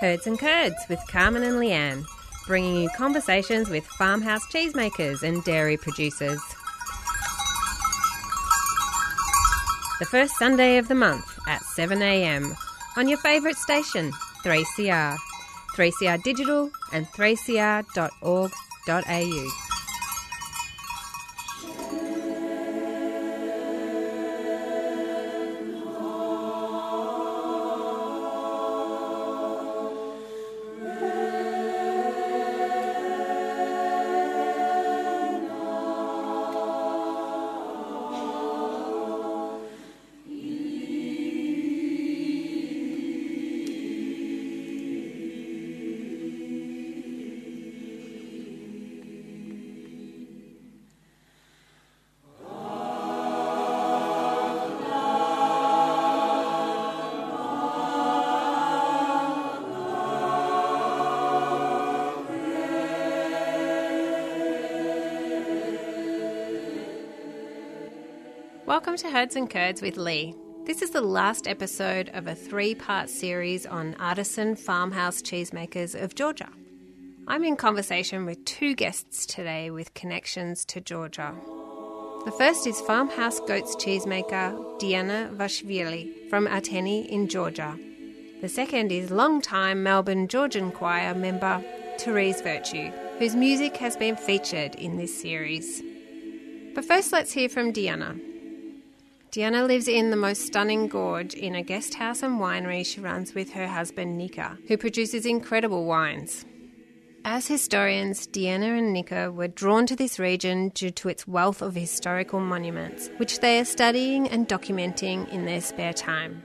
Herds and Curds with Carmen and Leanne, bringing you conversations with farmhouse cheesemakers and dairy producers. The first Sunday of the month at 7am on your favourite station, 3CR, 3CR Digital and 3cr.org.au. Welcome to Herds and Curds with Lee. This is the last episode of a three part series on artisan farmhouse cheesemakers of Georgia. I'm in conversation with two guests today with connections to Georgia. The first is farmhouse goats cheesemaker Diana Vashvili from Ateni in Georgia. The second is long-time Melbourne Georgian Choir member Therese Virtue, whose music has been featured in this series. But first, let's hear from Diana. Diana lives in the most stunning gorge in a guest house and winery she runs with her husband Nika, who produces incredible wines. As historians, Diana and Nika were drawn to this region due to its wealth of historical monuments, which they are studying and documenting in their spare time.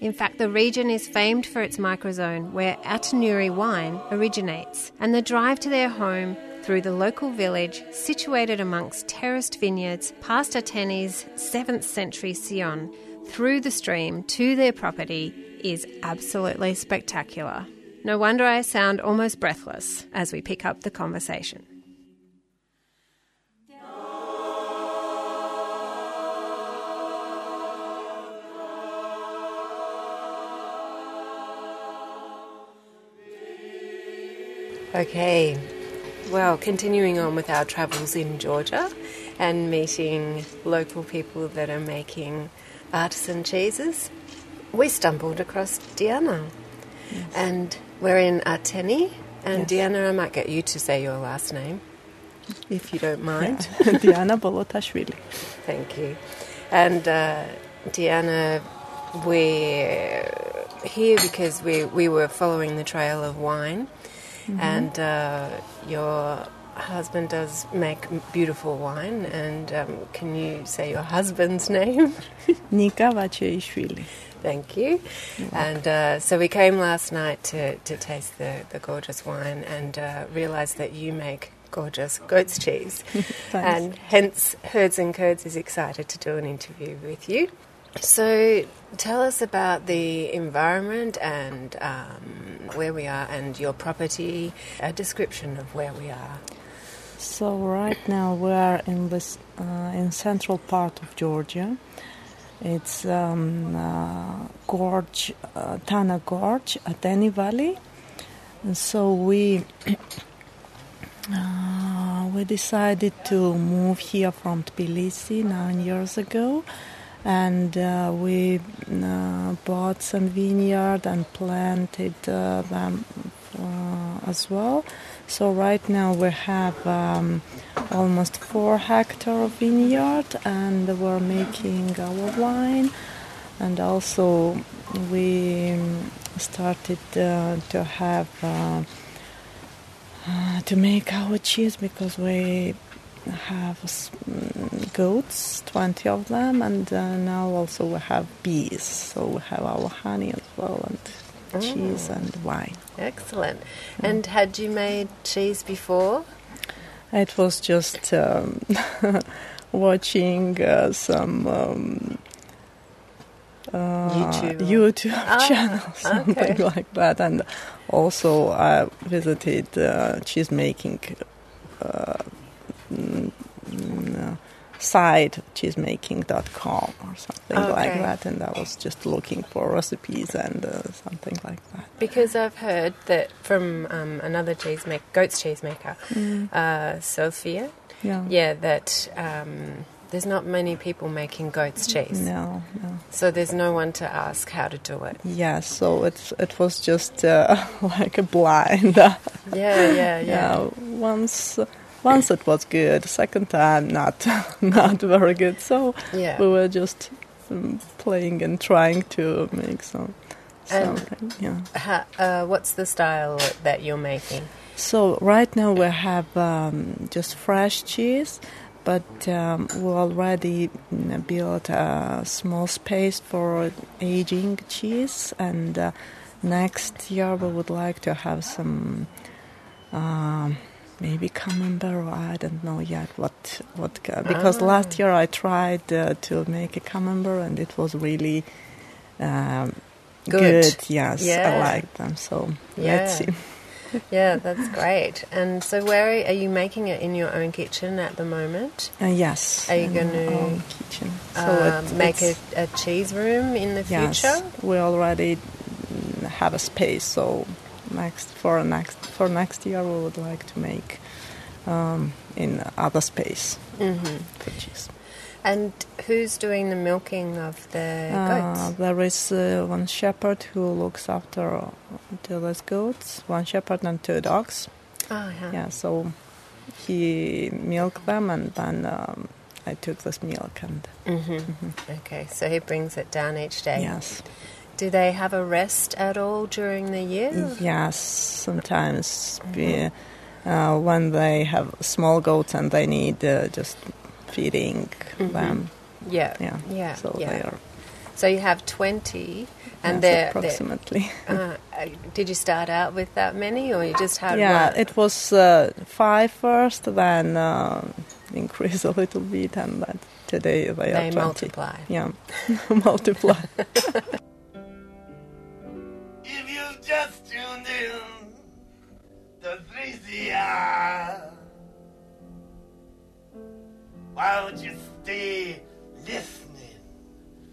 In fact, the region is famed for its microzone where Atenuri wine originates, and the drive to their home through the local village situated amongst terraced vineyards past Ateni's 7th century Sion through the stream to their property is absolutely spectacular. No wonder I sound almost breathless as we pick up the conversation. Okay, well, continuing on with our travels in Georgia and meeting local people that are making artisan cheeses, we stumbled across Diana. Yes. And we're in Ateni. And yes. Diana, I might get you to say your last name, if you don't mind. Yeah. Diana Bolotashvili. Thank you. And uh, Diana, we're here because we, we were following the trail of wine Mm-hmm. And uh, your husband does make beautiful wine. And um, can you say your husband's name? Nika Vacheishvili. Thank you. And uh, so we came last night to, to taste the, the gorgeous wine and uh, realised that you make gorgeous goat's cheese. and hence, Herds and Curds is excited to do an interview with you. So, tell us about the environment and um, where we are and your property, a description of where we are. So, right now we are in this uh, in central part of Georgia. It's um, uh, gorge, uh, Tana Gorge, Ateni Valley. And so we uh, we decided to move here from Tbilisi nine years ago and uh, we uh, bought some vineyard and planted uh, them uh, as well. So right now we have um, almost four hectare of vineyard, and we're making our wine, and also we started uh, to have. Uh, to make our cheese because we have mm, goats, 20 of them, and uh, now also we have bees. So we have our honey as well, and oh. cheese and wine. Excellent. Yeah. And had you made cheese before? It was just um, watching uh, some. Um, uh, YouTube, YouTube ah, channel, something okay. like that, and also I visited uh, cheese making uh, site cheesemaking.com or something like that, and I was just looking for recipes and uh, something like that. Because I've heard that from um, another cheesemaker, goat's cheesemaker, uh, Sophia, Yeah. yeah, that um, there's not many people making goat's cheese. No, no. So there's no one to ask how to do it. Yeah, so it it was just uh, like a blind. Yeah, yeah, yeah. yeah, once once it was good, second time not not very good. So Yeah. we were just um, playing and trying to make some something. Yeah. Ha- uh, what's the style that you're making? So right now we have um, just fresh cheese, but um, we already mm, built a small space for aging cheese, and uh, next year we would like to have some. Um, Maybe camembert, or I don't know yet what what because Ah. last year I tried uh, to make a camembert and it was really um, Good. Yes, Yeah. I like them. So Yeah. let's see. Yeah, that's great. And so, where are, are you making it in your own kitchen at the moment? Uh, yes. Are you our own kitchen? um, make a, a cheese room in the yes, future? we already have a space. So next for next for next year, we would like to make um, in other space hmm for cheese. And who's doing the milking of the Uh, goats? there is uh, one shepherd who looks after uh, those goats. One shepherd and two dogs. Oh, yeah. Yeah, so he milked them, and then um, I took this milk and hmm mhm. Okay, so he brings it down each day. yes. Do they have a rest at all during the year? Yes, sometimes we, uh, when they have small goats and they need uh, just feeding Mhm. them. Yeah. Yeah, Yeah. so yeah. they are So you have 20, and yes, approximately. uh, uh, did you start out with that many, or you just had yeah, one? it was uh, five first, then uh, increase a little bit, and then today they, they are 20. multiply. Yeah, multiply. Just tuned in to 3CR, why don't you stay listening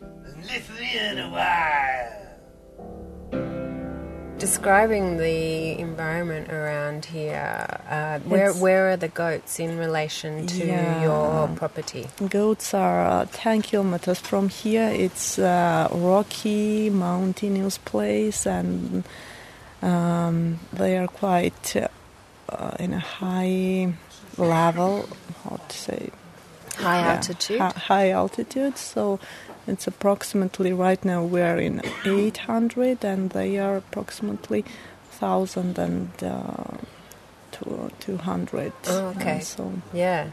and listening a while? Describing the environment around here, uh, where where are the goats in relation to Yeah. your property? Goats are uh, 10 kilometers from here. It's a rocky, mountainous place, and um, they are quite uh, in a high level. How to say? High Yeah, altitude. hi- high altitude. So it's approximately right now we're in 800, and they are approximately 1,000 and uh, 200. Oh, okay. And so Yeah.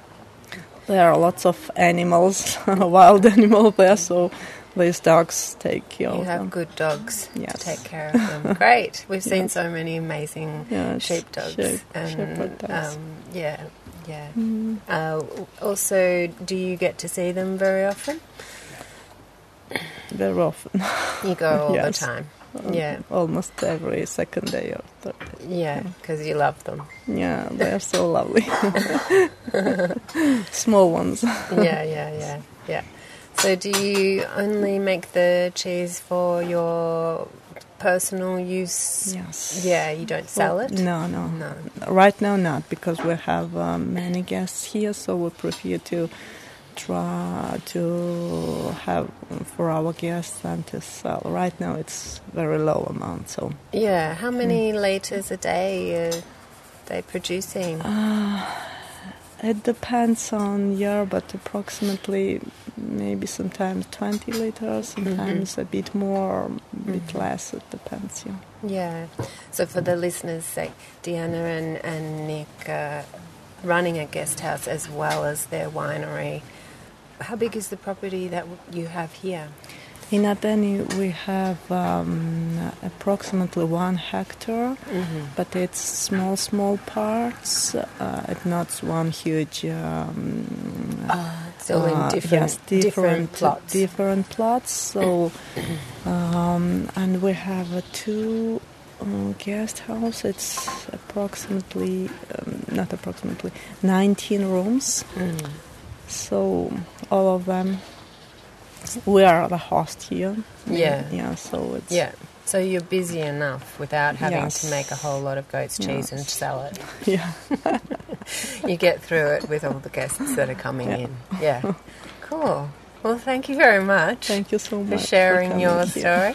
there are lots of animals, wild animals there, so these dogs take care You of have them. good dogs Yes. to take care of them. Great. We've seen Yes. so many amazing Yes, sheepdogs. sheep- and shepherd dogs. Um, yeah, yeah. Mm, Uh, also, do you get to see them very often? Very often. You go all Yes. the time. Yeah. Almost every second day or third day. Yeah, because you love them. Yeah, they're so lovely. Small ones. yeah, yeah, yeah, yeah. So, do you only make the cheese for your personal use? Yes. Yeah, you don't sell it. No, no. No. Right now, not because we have um, many guests here, so we prefer to try to have for our guests and to sell. Right now, it's very low amount, so Yeah. How many Mm. liters a day are they producing? Uh, it depends on year, but approximately maybe sometimes 20 liters, sometimes a bit more, a bit Mhm. less. It depends. Yeah. Yeah. So for the listeners' sake, Deanna and, and Nick uh, running a guest house as well as their winery. How big is the property that you have here? In Ateni, we have um, approximately one hectare. Mm-hmm. but it's small, small parts. Uh, it's not one huge. Um, it's all in uh, different, yes, different, plots. Different plots. So, um, and we have a two uh, guest house. It's approximately, um, not approximately, 19 rooms. Mm. So all of them, we are the host here. Yeah. Yeah. So it's Yeah. So you're busy enough without having Yes. to make a whole lot of goat's cheese and Yes. sell it. yeah. You get through it with all the guests that are coming in. Yeah. Cool. Well, thank you very much Thank you so much for sharing coming your here. story.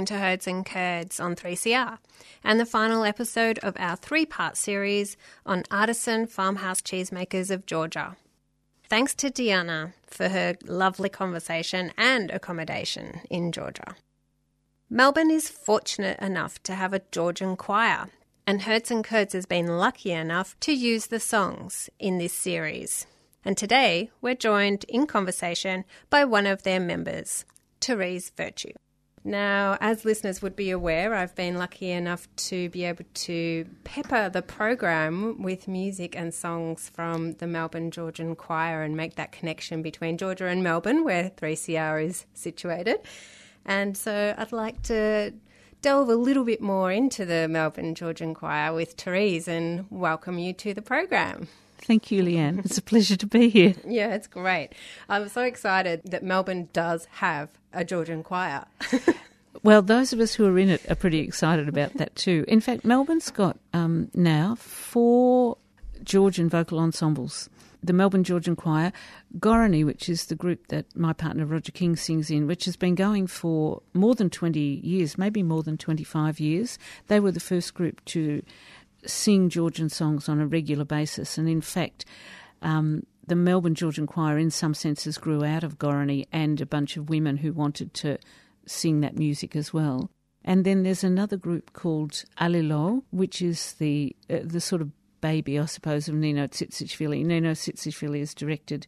Listening to Herds and Curds on 3CR and the final episode of our three part series on artisan farmhouse cheesemakers of Georgia. Thanks to Diana for her lovely conversation and accommodation in Georgia. Melbourne is fortunate enough to have a Georgian choir, and Herds and Curds has been lucky enough to use the songs in this series. And today we're joined in conversation by one of their members, Therese Virtue. Now, as listeners would be aware, I've been lucky enough to be able to pepper the program with music and songs from the Melbourne Georgian Choir and make that connection between Georgia and Melbourne, where 3CR is situated. And so I'd like to delve a little bit more into the Melbourne Georgian Choir with Therese and welcome you to the program. Thank you, Leanne. It's a pleasure to be here. Yeah, it's great. I'm so excited that Melbourne does have a Georgian choir. Well, those of us who are in it are pretty excited about that too. In fact, Melbourne's got um, now four Georgian vocal ensembles. The Melbourne Georgian Choir, Gorani, which is the group that my partner Roger King sings in, which has been going for more than 20 years, maybe more than 25 years. They were the first group to sing Georgian songs on a regular basis. And in fact, um, the Melbourne Georgian Choir, in some senses, grew out of Gorani and a bunch of women who wanted to sing that music as well. And then there's another group called Alilo, which is the uh, the sort of baby, I suppose, of Nino Tsitsishvili. Nino Tsitsishvili has directed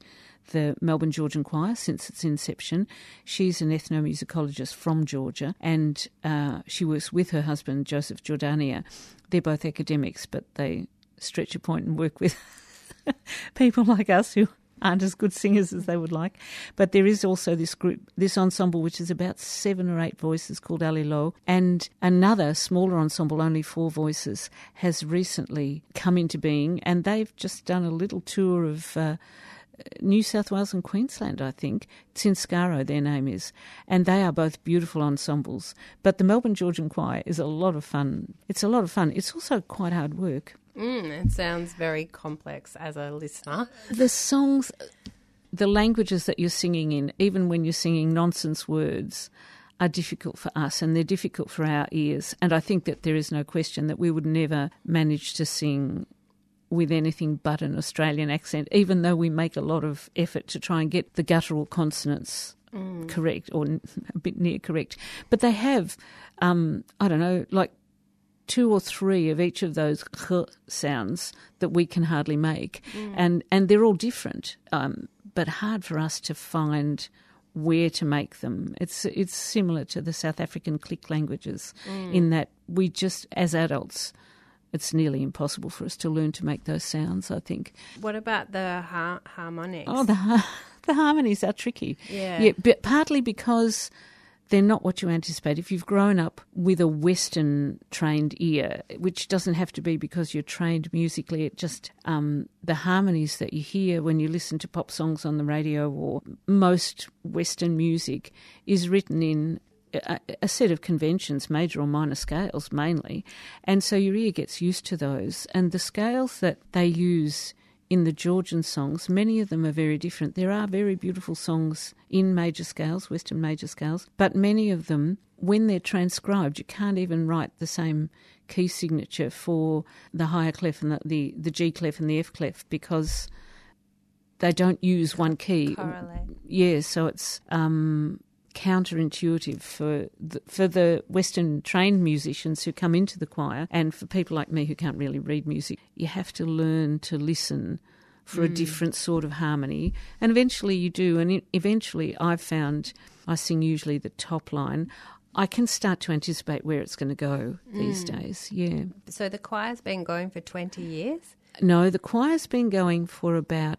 the Melbourne Georgian Choir since its inception. She's an ethnomusicologist from Georgia, and uh, she works with her husband Joseph Jordania. They're both academics, but they stretch a point and work with people like us who aren't as good singers as they would like. But there is also this group, this ensemble, which is about seven or eight voices called Alilo, and another smaller ensemble, only four voices, has recently come into being, and they've just done a little tour of. Uh, New South Wales and Queensland, I think. Tsinscaro, their name is. And they are both beautiful ensembles. But the Melbourne Georgian Choir is a lot of fun. It's a lot of fun. It's also quite hard work. Mm, it sounds very complex as a listener. The songs, the languages that you're singing in, even when you're singing nonsense words, are difficult for us and they're difficult for our ears. And I think that there is no question that we would never manage to sing with anything but an Australian accent, even though we make a lot of effort to try and get the guttural consonants correct or a bit near correct. But they have, um, I don't know, like two or three of each of those sounds that we can hardly make, and and they're all different, um, but hard for us to find where to make them. It's it's similar to the South African click languages in that we just as adults. It's nearly impossible for us to learn to make those sounds. I think. What about the har- harmonics? Oh, the har- the harmonies are tricky. Yeah. yeah, but partly because they're not what you anticipate. If you've grown up with a Western trained ear, which doesn't have to be because you're trained musically, it just um, the harmonies that you hear when you listen to pop songs on the radio or most Western music is written in a, set of conventions, major or minor scales mainly, and so your ear gets used to those. And the scales that they use in the Georgian songs, many of them are very different. There are very beautiful songs in major scales, Western major scales, but many of them, when they're transcribed, you can't even write the same key signature for the higher clef and the, the, the G clef and the F clef because they don't use one key. Correlate. Yeah, so it's um, counterintuitive for the, for the Western trained musicians who come into the choir, and for people like me who can't really read music. You have to learn to listen for a mm. different sort of harmony, and eventually you do. And eventually, I've found I sing usually the top line. I can start to anticipate where it's going to go these mm. days. Yeah. So the choir's been going for 20 years? No, the choir's been going for about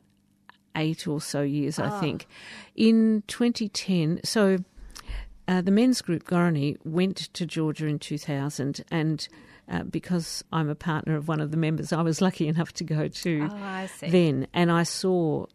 eight or so years, I think. In 2010, so uh, the men's group Gorani went to Georgia in 2000, and uh, because I'm a partner of one of the members, I was lucky enough to go to Oh, then, and I saw,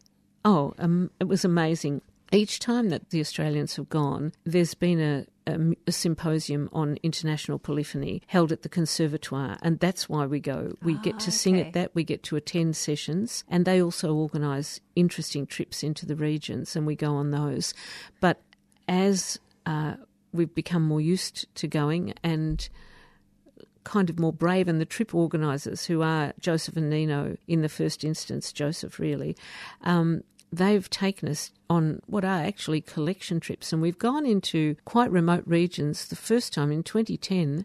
oh, um, it was amazing. Each time that the Australians have gone, there's been a, a, a symposium on international polyphony held at the Conservatoire, and that's why we go. We get to sing at that, we get to attend sessions, and they also organise interesting trips into the regions, and we go on those. But as uh, we've become more used to going and kind of more brave, and the trip organisers, who are Joseph and Nino in the first instance, Joseph really, um, they've taken us on what are actually collection trips, and we've gone into quite remote regions. The first time in 2010,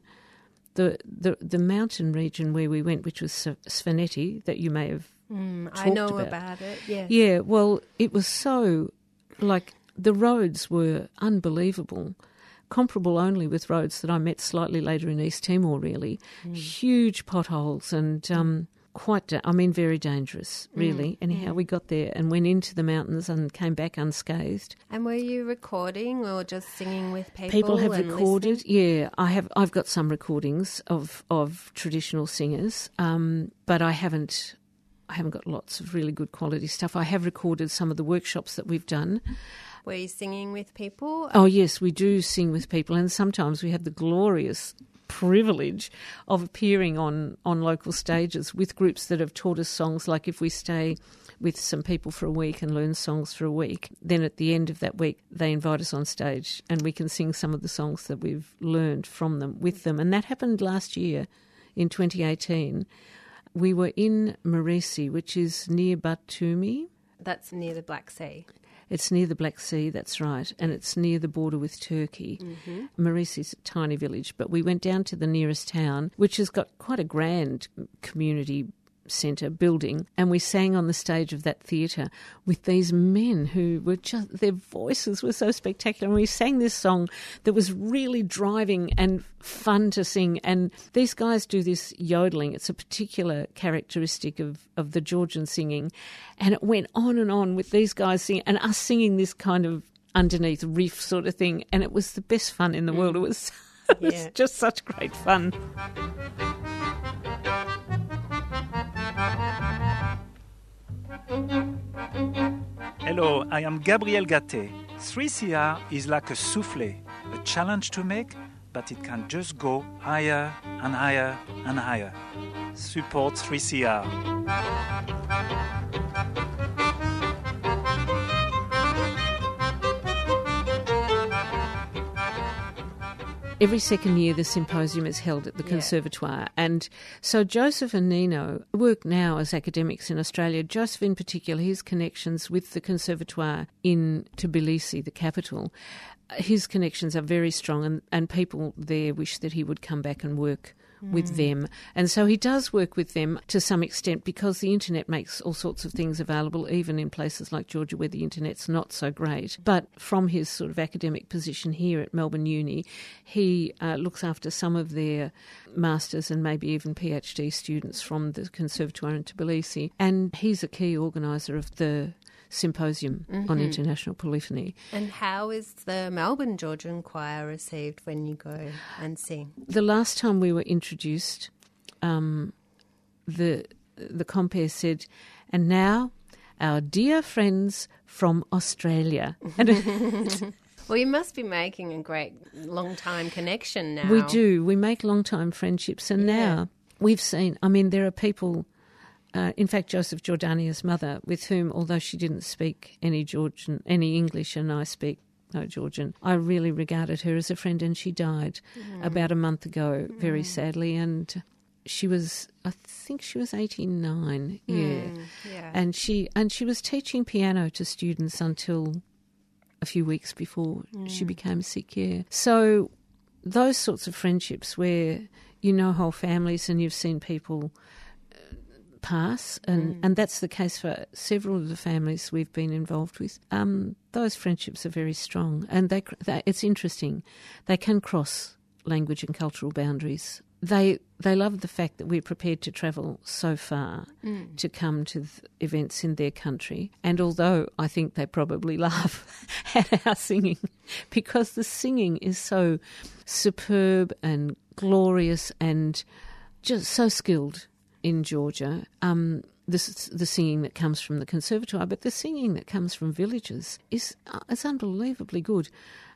the the, the mountain region where we went, which was Sv- Svaneti, that you may have Mm, I know about. about, it, yes. yeah, well, it was so like the roads were unbelievable, comparable only with roads that I met slightly later in East Timor. Really, huge potholes and um, quite, da- I mean, very dangerous. Really. Anyhow, we got there and went into the mountains and came back unscathed. And were you recording or just singing with people? People have recorded. listening? Yeah, I have. I've got some recordings of of traditional singers, um, but I haven't. I haven't got lots of really good quality stuff. I have recorded some of the workshops that we've done. Were you singing with people? Oh yes, we do sing with people, and sometimes we have the glorious privilege of appearing on on local stages with groups that have taught us songs. Like if we stay with some people for a week and learn songs for a week, then at the end of that week they invite us on stage and we can sing some of the songs that we've learned from them with them. And that happened last year in 2018. We were in Maresi, which is near Batumi. That's near the Black Sea. It's near the Black Sea, that's right, and it's near the border with Turkey. Mm-hmm. Marisi's a tiny village, but we went down to the nearest town, which has got quite a grand community centre building, and we sang on the stage of that theatre with these men who were just, their voices were so spectacular. And we sang this song that was really driving and fun to sing. And these guys do this yodeling, it's a particular characteristic of, of the Georgian singing. And it went on and on with these guys singing, and us singing this kind of underneath riff sort of thing. And it was the best fun in the world. It was. It was Yeah. just such great fun. Hello, I am Gabriel Gaté. 3CR is like a souffle, a challenge to make, but it can just go higher and higher and higher. Support 3CR. Every second year, the symposium is held at the Yeah. Conservatoire. And so Joseph and Nino work now as academics in Australia. Joseph, in particular, his connections with the Conservatoire in Tbilisi, the capital, his connections are very strong, and, and people there wish that he would come back and work with them. And so he does work with them to some extent because the internet makes all sorts of things available, even in places like Georgia where the internet's not so great. But from his sort of academic position here at Melbourne Uni, he uh, looks after some of their masters and maybe even PhD students from the Conservatoire in Tbilisi. And he's a key organiser of the symposium on international polyphony. And how is the Melbourne Georgian Choir received when you go and sing? the last time we were introduced, um, the the compere said, "And now, our dear friends from Australia." Well, you must be making a great long time connection now. we do. We make long time friendships, and Yeah. now we've seen. I mean, there are people. Uh, in fact, Joseph Jordania's mother, with whom, although she didn't speak any Georgian, any English, and I speak no Georgian, I really regarded her as a friend, and she died mm-hmm. about a month ago, very mm-hmm. sadly, and she was, I think, she was eighty nine, mm, yeah, Yeah. and she and she was teaching piano to students until a few weeks before she mm. became sick. Yeah, so those sorts of friendships where you know whole families and you've seen people pass, and, and that's the case for several of the families we've been involved with. Um, those friendships are very strong, and they, they it's interesting. They can cross language and cultural boundaries. They they love the fact that we're prepared to travel so far to come to events in their country. And although I think they probably laugh at our singing, because the singing is so superb and glorious and just so skilled in Georgia. Um, this, the singing that comes from the conservatoire, but the singing that comes from villages is uh, is unbelievably good.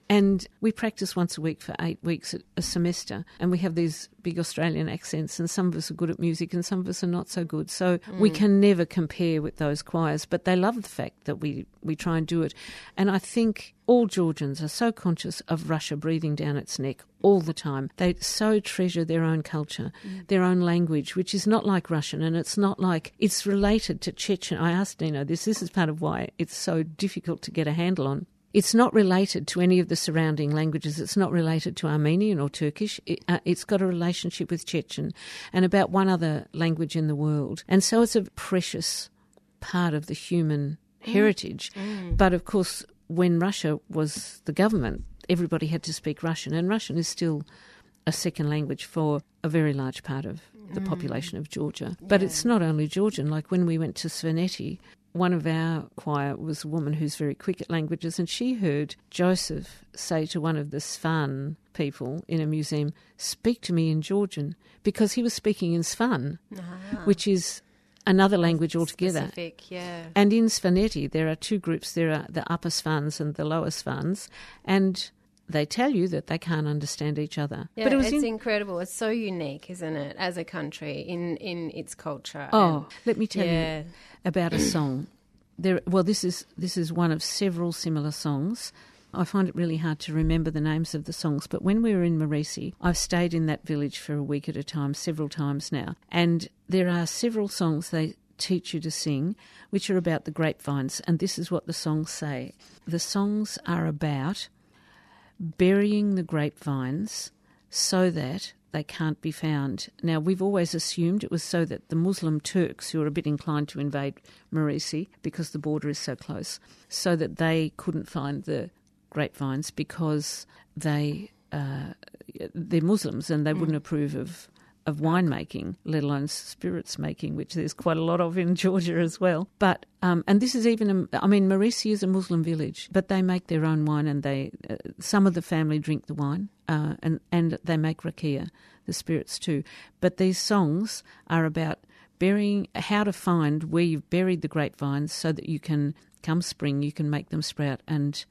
And we practice once a week for eight weeks a- semester, and we have these big Australian accents, and some of us are good at music, and some of us are not so good. So mm. we can never compare with those choirs, but they love the fact that we, we try and do it. And I think all Georgians are so conscious of Russia breathing down its neck all the time. They so treasure their own culture, mm. their own language, which is not like Russian, and it's not like it's related to Chechen. I asked Nino this. This is part of why it's so difficult to get a handle on. It's not related to any of the surrounding languages. It's not related to Armenian or Turkish. It, uh, it's got a relationship with Chechen and about one other language in the world. And so it's a precious part of the human mm. heritage. Mm. But of course, when Russia was the government, everybody had to speak Russian, and Russian is still a second language for a very large part of the mm. population of Georgia. But it's not only Georgian. Like when we went to Svaneti, one of our choir was a woman who's very quick at languages, and she heard Joseph say to one of the Svan people in a museum, Speak to me in Georgian, because he was speaking in Svan, ah. which is another language altogether. Specific, yeah. And in Svaneti, there are two groups. There are the upper Svans and the lower Svans, and they tell you that they can't understand each other. Yeah, but it was it's in, incredible. It's so unique, isn't it, as a country in in its culture? oh, let me tell yeah. you about a song. There, well, this is this is one of several similar songs. I find it really hard to remember the names of the songs, but when we were in Marisi, I've stayed in that village for a week at a time, several times now, and there are several songs they teach you to sing, which are about the grapevines, and this is what the songs say. The songs are about burying the grapevines so that they can't be found. Now, we've always assumed it was so that the Muslim Turks, who are a bit inclined to invade Marisi because the border is so close, so that they couldn't find the grapevines because they uh, they're Muslims and they wouldn't approve of of winemaking, let alone spirits making, which there's quite a lot of in Georgia as well. But um, and this is even, a, I mean, Marisi is a Muslim village, but they make their own wine, and they uh, some of the family drink the wine, uh, and and they make rakia, the spirits too. But these songs are about burying, how to find where you've buried the grapevines, so that you can come spring, you can make them sprout and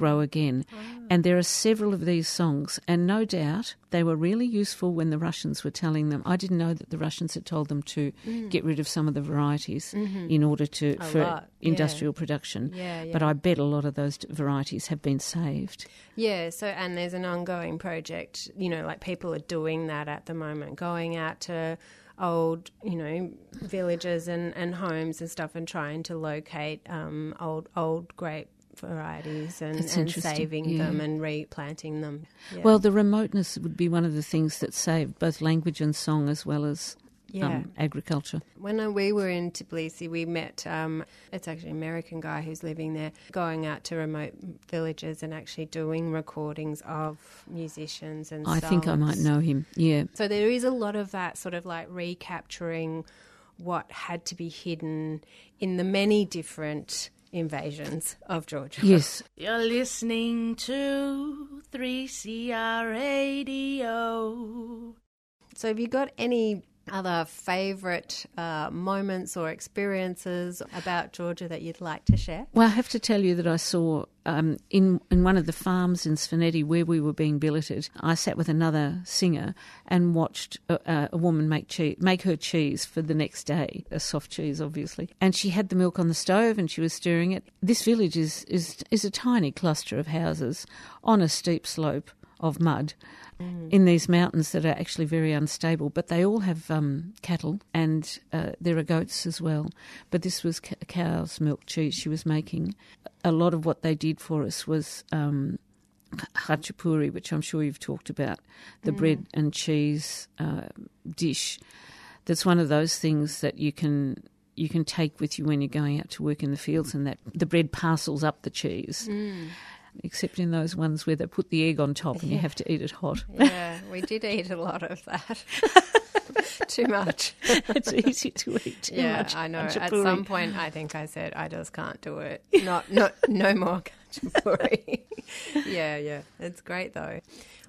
grow again. Ah. And there are several of these songs, and no doubt they were really useful when the Russians were telling them. I didn't know that the Russians had told them to mm. get rid of some of the varieties mm-hmm. in order to A for lot, yeah. industrial production. Yeah, yeah. But I bet a lot of those varieties have been saved. Yeah, so and there's an ongoing project, you know, like people are doing that at the moment, going out to old, you know, villages and, and homes and stuff and trying to locate um, old old grape varieties and, and saving yeah. them and replanting them. Yeah. Well, the remoteness would be one of the things that saved both language and song as well as Yeah. um, agriculture. When uh, we were in Tbilisi, we met, um, it's actually an American guy who's living there, going out to remote villages and actually doing recordings of musicians and I think I might know him. Yeah. So there is a lot of that sort of like recapturing what had to be hidden in the many different invasions of Georgia. Yes. You're listening to 3CR Radio. So have you got any other favourite uh, moments or experiences about Georgia that you'd like to share? Well, I have to tell you that I saw um, in in one of the farms in Svaneti where we were being billeted. I sat with another singer and watched a, a woman make cheese, make her cheese for the next day, a soft cheese, obviously. And she had the milk on the stove and she was stirring it. This village is is is a tiny cluster of houses on a steep slope of mud in these mountains that are actually very unstable, but they all have um, cattle and uh, there are goats as well. But this was ca- cow's milk cheese she was making. A lot of what they did for us was um, khachapuri, which I'm sure you've talked about, the bread and cheese uh, dish. That's one of those things that you can you can take with you when you're going out to work in the fields, and that the bread parcels up the cheese. Except in those ones where they put the egg on top and you have to eat it hot. Yeah, we did eat a lot of that. Too much. it's easy to eat too yeah, much. I know. At some point, I think I said, I just can't do it. Not, not, no more khachapuri. yeah, yeah. It's great though.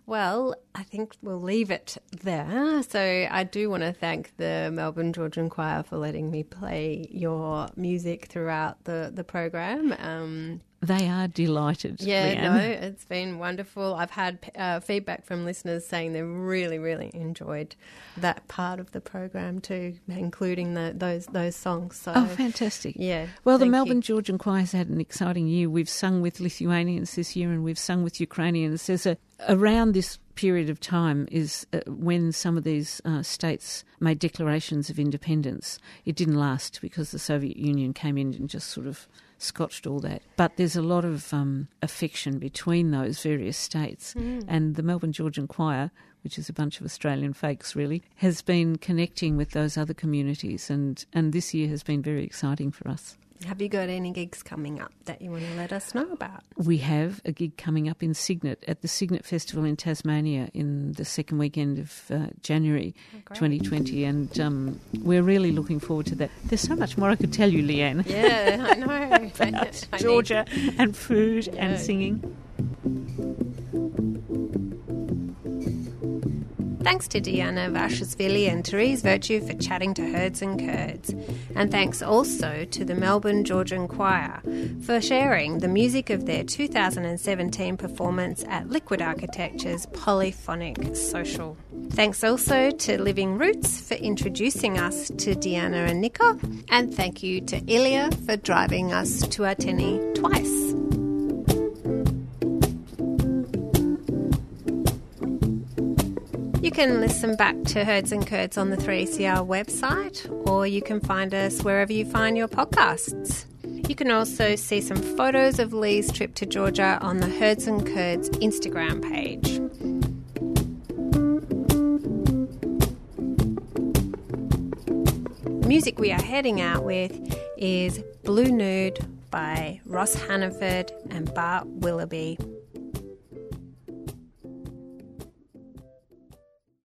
Well, I think we'll leave it there. So I do want to thank the Melbourne Georgian Choir for letting me play your music throughout the, the program. Um, They are delighted. yeah, Leanne. no, it's been wonderful. I've had uh, feedback from listeners saying they really, really enjoyed that part of the program too, including the, those those songs. So, Oh, fantastic. yeah. Well, the Melbourne you. Georgian Choir has had an exciting year. We've sung with Lithuanians this year and we've sung with Ukrainians. There's a, around this period of time is uh, when some of these uh, states made declarations of independence. It didn't last because the Soviet Union came in and just sort of scotched all that. But there's a lot of um, affection between those various states. And the Melbourne Georgian Choir, which is a bunch of Australian fakes really, has been connecting with those other communities. And, and this year has been very exciting for us. Have you got any gigs coming up that you want to let us know about? We have a gig coming up in Cygnet at the Cygnet Festival in Tasmania in the second weekend of uh, January 2020, and um, we're really looking forward to that. There's so much more I could tell you, Leanne. Yeah, I know. Georgia and food Yeah. and singing. Thanks to Deanna Vashishvili and Therese Virtue for chatting to Herds and Curds. And thanks also to the Melbourne Georgian Choir for sharing the music of their 2017 performance at Liquid Architecture's Polyphonic Social. Thanks also to Living Roots for introducing us to Deanna and Nico. And thank you to Ilya for driving us to Ateni twice. You can listen back to Herds and Curds on the 3CR website, or you can find us wherever you find your podcasts. You can also see some photos of Lee's trip to Georgia on the Herds and Curds Instagram page. The music we are heading out with is Blue Nude by Ross Hannaford and Bart Willoughby.